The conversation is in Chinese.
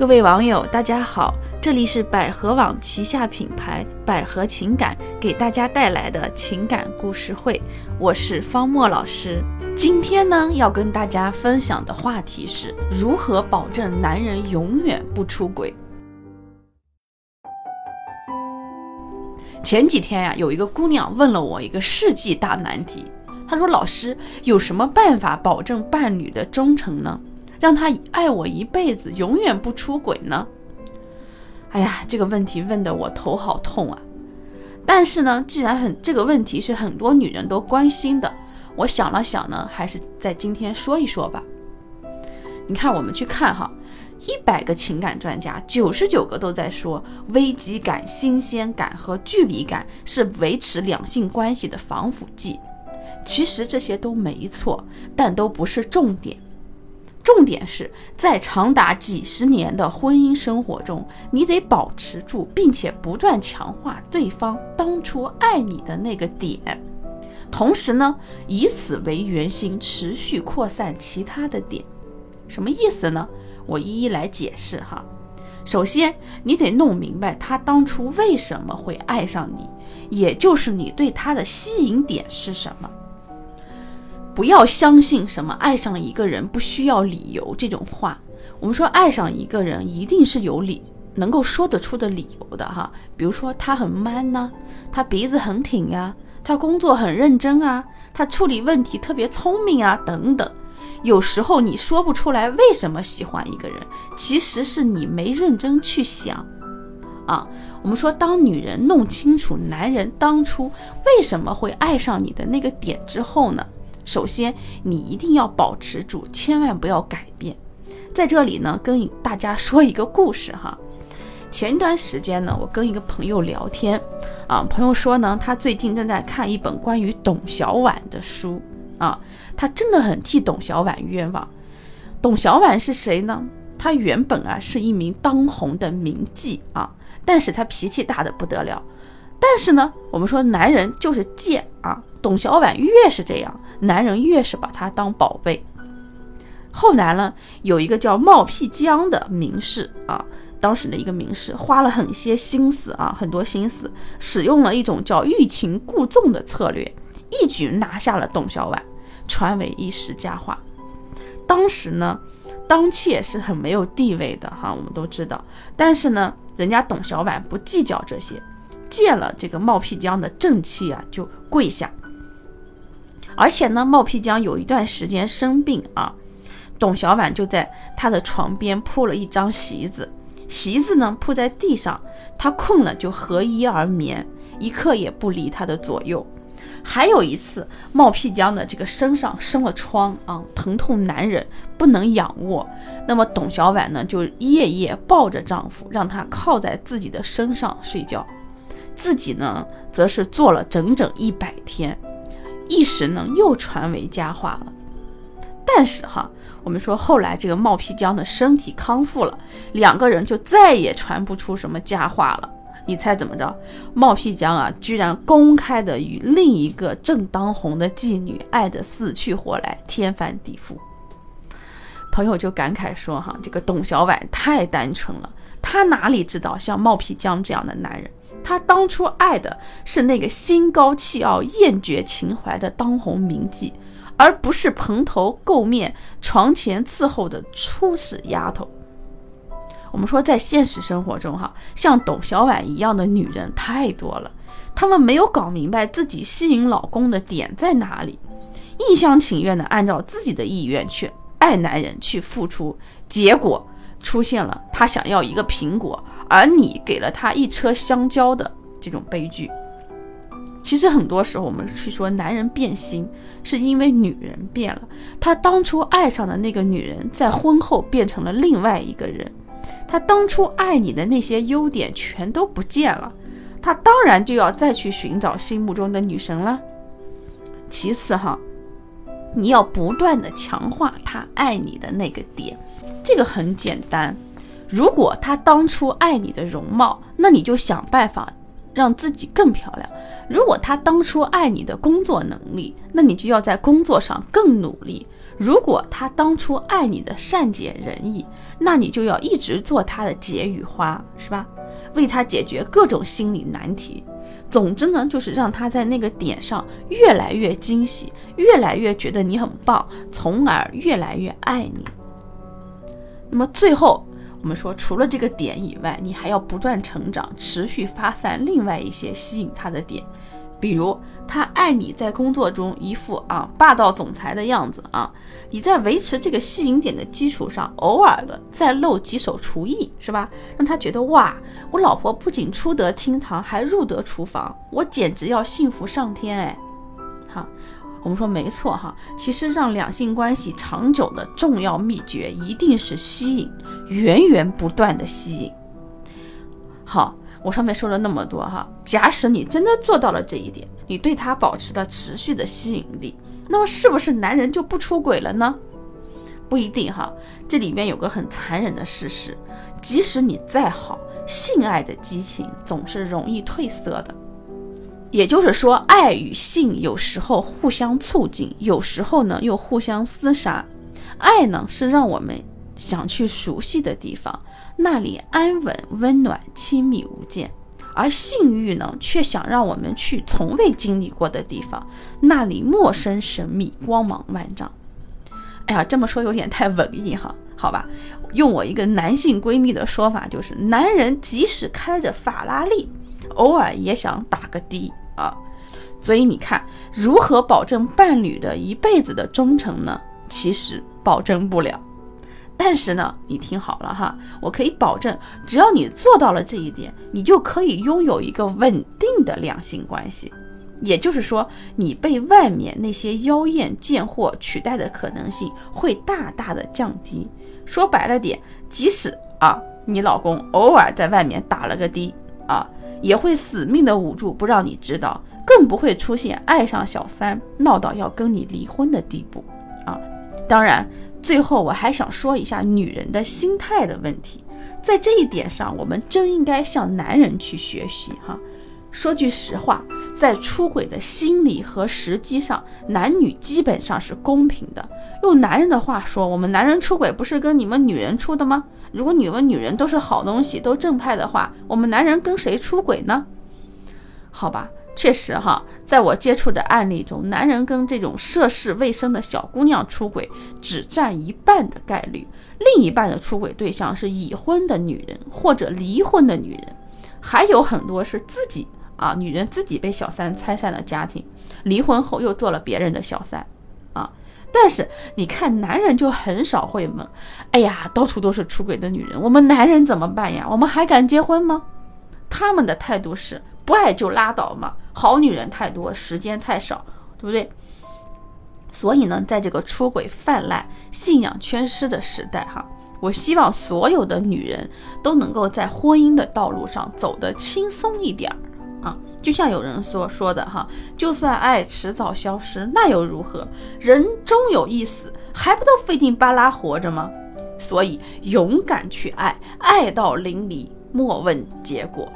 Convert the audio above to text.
各位网友，大家好，这里是百合网旗下品牌百合情感给大家带来的情感故事会，我是方墨老师。今天呢，要跟大家分享的话题是如何保证男人永远不出轨。前几天呀，有一个姑娘问了我一个世纪大难题，她说：“老师，有什么办法保证伴侣的忠诚呢？让他爱我一辈子，永远不出轨呢？”哎呀，这个问题问得我头好痛啊！但是呢，既然很这个问题是很多女人都关心的，我想了想呢，还是在今天说一说吧。你看，我们去看哈。一百个情感专家，九十九个都在说危机感、新鲜感和距离感是维持两性关系的防腐剂。其实这些都没错，但都不是重点。重点是在长达几十年的婚姻生活中，你得保持住，并且不断强化对方当初爱你的那个点，同时呢，以此为圆心，持续扩散其他的点。什么意思呢？我一一来解释哈。首先，你得弄明白他当初为什么会爱上你，也就是你对他的吸引点是什么。不要相信什么爱上一个人不需要理由这种话。我们说爱上一个人一定是有理，能够说得出的理由的哈。比如说他很 man 呢，他鼻子很挺呀，他工作很认真啊，他处理问题特别聪明啊，等等。有时候你说不出来为什么喜欢一个人，其实是你没认真去想，啊，我们说当女人弄清楚男人当初为什么会爱上你的那个点之后呢，首先你一定要保持住，千万不要改变。在这里呢，跟大家说一个故事哈。前一段时间呢，我跟一个朋友聊天，啊，朋友说呢，他最近正在看一本关于董小宛的书。啊，他真的很替董小宛冤枉。董小宛是谁呢？他原本啊是一名当红的名妓啊，但是他脾气大的不得了。但是呢，我们说男人就是贱啊，董小宛越是这样，男人越是把她当宝贝。后来呢，有一个叫冒辟疆的名士啊，当时的一个名士花了很些心思啊，很多心思，使用了一种叫欲擒故纵的策略，一举拿下了董小宛。传为一时佳话。当时呢，当妾是很没有地位的哈，我们都知道。但是呢，人家董小宛不计较这些，见了这个冒辟疆的正妻啊，就跪下。而且呢，冒辟疆有一段时间生病啊，董小宛就在他的床边铺了一张席子，席子呢铺在地上，他困了就合衣而眠，一刻也不离他的左右。还有一次，冒辟疆的这个身上生了疮啊，疼痛难忍，不能仰卧。那么董小宛呢，就夜夜抱着丈夫，让他靠在自己的身上睡觉，自己呢，则是坐了整整一百天，一时呢又传为佳话了。但是哈，我们说后来这个冒辟疆的身体康复了，两个人就再也传不出什么佳话了。你猜怎么着？冒辟疆啊，居然公开的与另一个正当红的妓女爱得死去活来，天翻地覆。朋友就感慨说：“哈，这个董小宛太单纯了，她哪里知道像冒辟疆这样的男人？她当初爱的是那个心高气傲、厌绝情怀的当红名妓，而不是蓬头垢面、床前伺候的初始丫头。”我们说，在现实生活中，哈，像董小宛一样的女人太多了，她们没有搞明白自己吸引老公的点在哪里，一厢情愿的按照自己的意愿去爱男人，去付出，结果出现了他想要一个苹果，而你给了他一车香蕉的这种悲剧。其实很多时候，我们去说男人变心，是因为女人变了，他当初爱上的那个女人，在婚后变成了另外一个人。他当初爱你的那些优点全都不见了，他当然就要再去寻找心目中的女神了。其次哈，你要不断的强化他爱你的那个点，这个很简单。如果他当初爱你的容貌，那你就想办法让自己更漂亮。如果他当初爱你的工作能力，那你就要在工作上更努力；如果他当初爱你的善解人意，那你就要一直做他的解语花，是吧？为他解决各种心理难题。总之呢，就是让他在那个点上越来越惊喜，越来越觉得你很棒，从而越来越爱你。那么最后，我们说，除了这个点以外，你还要不断成长，持续发散另外一些吸引他的点。比如，他爱你在工作中一副啊霸道总裁的样子啊，你在维持这个吸引点的基础上，偶尔的再露几手厨艺，是吧？让他觉得哇，我老婆不仅出得厅堂，还入得厨房，我简直要幸福上天哎！好，我们说没错哈，其实让两性关系长久的重要秘诀一定是吸引，源源不断的吸引。好。我上面说了那么多哈，假使你真的做到了这一点，你对他保持了持续的吸引力，那么是不是男人就不出轨了呢？不一定哈，这里面有个很残忍的事实，即使你再好，性爱的激情总是容易褪色的。也就是说，爱与性有时候互相促进，有时候呢又互相厮杀。爱呢是让我们。想去熟悉的地方，那里安稳、温暖、亲密无间；而性欲呢，却想让我们去从未经历过的地方，那里陌生、神秘、光芒万丈。哎呀，这么说有点太文艺哈，好吧？用我一个男性闺蜜的说法，就是男人即使开着法拉利，偶尔也想打个的啊。所以你看，如何保证伴侣的一辈子的忠诚呢？其实保证不了。但是呢，你听好了哈，我可以保证，只要你做到了这一点，你就可以拥有一个稳定的两性关系。也就是说，你被外面那些妖艳贱货取代的可能性会大大的降低。说白了点，即使啊，你老公偶尔在外面打了个的啊，也会死命的捂住不让你知道，更不会出现爱上小三闹到要跟你离婚的地步啊。当然。最后，我还想说一下女人的心态的问题，在这一点上，我们真应该向男人去学习哈。说句实话，在出轨的心理和时机上，男女基本上是公平的。用男人的话说，我们男人出轨不是跟你们女人出的吗？如果你们女人都是好东西，都正派的话，我们男人跟谁出轨呢？好吧。确实哈，在我接触的案例中，男人跟这种涉世未深的小姑娘出轨只占一半的概率，另一半的出轨对象是已婚的女人或者离婚的女人，还有很多是自己啊，女人自己被小三拆散了家庭，离婚后又做了别人的小三啊。但是你看，男人就很少会问，哎呀，到处都是出轨的女人，我们男人怎么办呀？我们还敢结婚吗？他们的态度是。不爱就拉倒嘛，好女人太多，时间太少，对不对？所以呢，在这个出轨泛滥、信仰缺失的时代，哈，我希望所有的女人都能够在婚姻的道路上走得轻松一点儿啊。就像有人说说的哈，就算爱迟早消失，那又如何？人终有一死，还不都费劲巴拉活着吗？所以勇敢去爱，爱到淋漓，莫问结果。